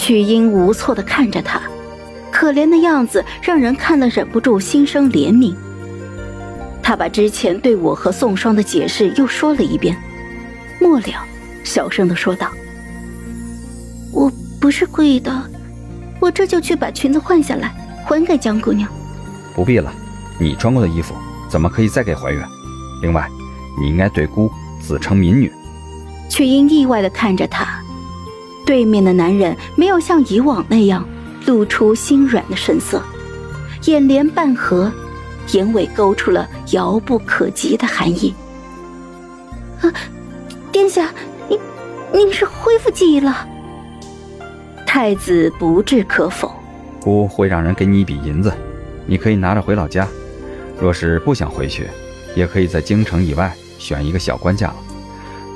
曲英无措的看着他，可怜的样子让人看了忍不住心生怜悯。他把之前对我和宋霜的解释又说了一遍，末了，小声的说道：“我不是故意的，我这就去把裙子换下来，还给江姑娘。”不必了，你穿过的衣服怎么可以再给怀远？另外，你应该对姑自称民女。曲英意外的看着他，对面的男人没有像以往那样露出心软的神色，眼帘半合，眼尾勾出了遥不可及的寒意。啊，殿下，您您是恢复记忆了？太子不置可否。姑会让人给你一笔银子，你可以拿着回老家。若是不想回去，也可以在京城以外选一个小官嫁了。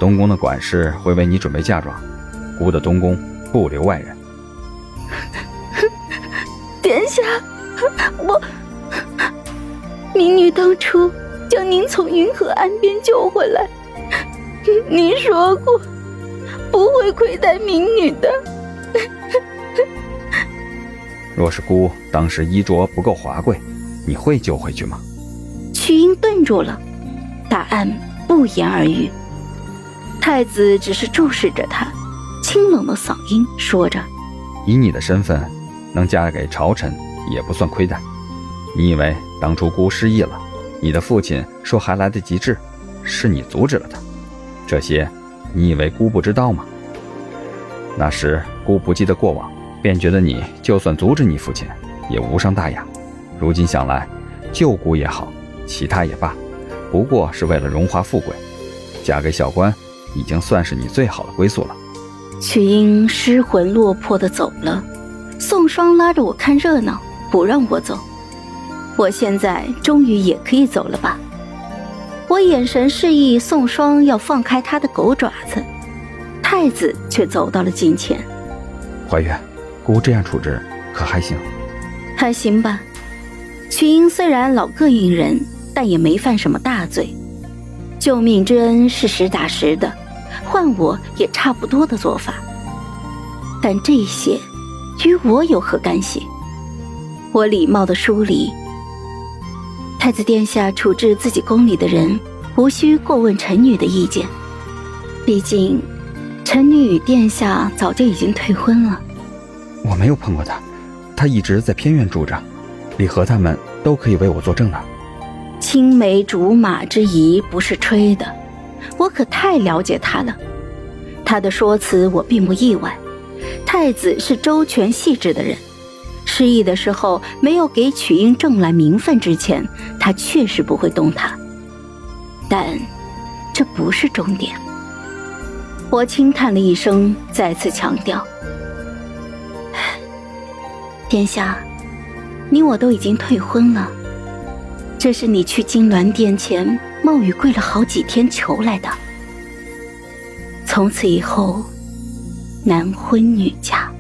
东宫的管事会为你准备嫁妆，姑的东宫不留外人。殿下，我民女当初将您从云河岸边救回来，您说过不会亏待民女的。若是孤当时衣着不够华贵，你会救回去吗？曲英顿住了，答案不言而喻。太子只是注视着他，清冷的嗓音说着：“以你的身份，能嫁给朝臣也不算亏待。你以为当初姑失忆了，你的父亲说还来得及治，是你阻止了他？这些，你以为姑不知道吗？那时姑不记得过往，便觉得你就算阻止你父亲，也无伤大雅。如今想来，救姑也好，其他也罢，不过是为了荣华富贵，嫁给小官。”已经算是你最好的归宿了。曲英失魂落魄的走了，宋霜拉着我看热闹，不让我走。我现在终于也可以走了吧？我眼神示意宋霜要放开他的狗爪子，太子却走到了近前。怀远，姑这样处置可还行？还行吧。曲英虽然老膈应人，但也没犯什么大罪，救命之恩是实打实的。换我也差不多的做法，但这些与我有何干系？我礼貌的疏离。太子殿下处置自己宫里的人，无需过问臣女的意见。毕竟，臣女与殿下早就已经退婚了。我没有碰过他，他一直在偏院住着，李和他们都可以为我作证的。青梅竹马之谊不是吹的。我可太了解他了，他的说辞我并不意外。太子是周全细致的人，失忆的时候没有给曲英挣来名分之前，他确实不会动他。但，这不是终点。我轻叹了一声，再次强调：“ 殿下，你我都已经退婚了，这是你去金銮殿前。”冒雨跪了好几天求来的，从此以后，男婚女嫁，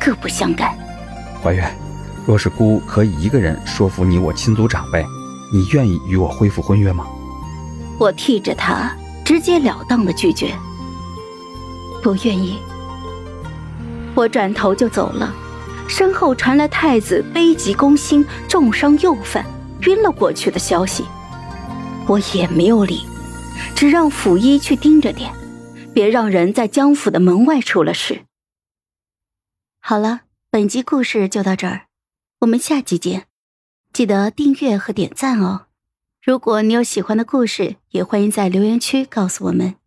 各不相干。怀远，若是孤可以一个人说服你我亲族长辈，你愿意与我恢复婚约吗？我替着他直截了当的拒绝，不愿意。我转头就走了，身后传来太子悲急攻心、重伤又犯、晕了过去的消息。我也没有理，只让府医去盯着点，别让人在江府的门外出了事。好了，本集故事就到这儿，我们下集见，记得订阅和点赞哦。如果你有喜欢的故事，也欢迎在留言区告诉我们。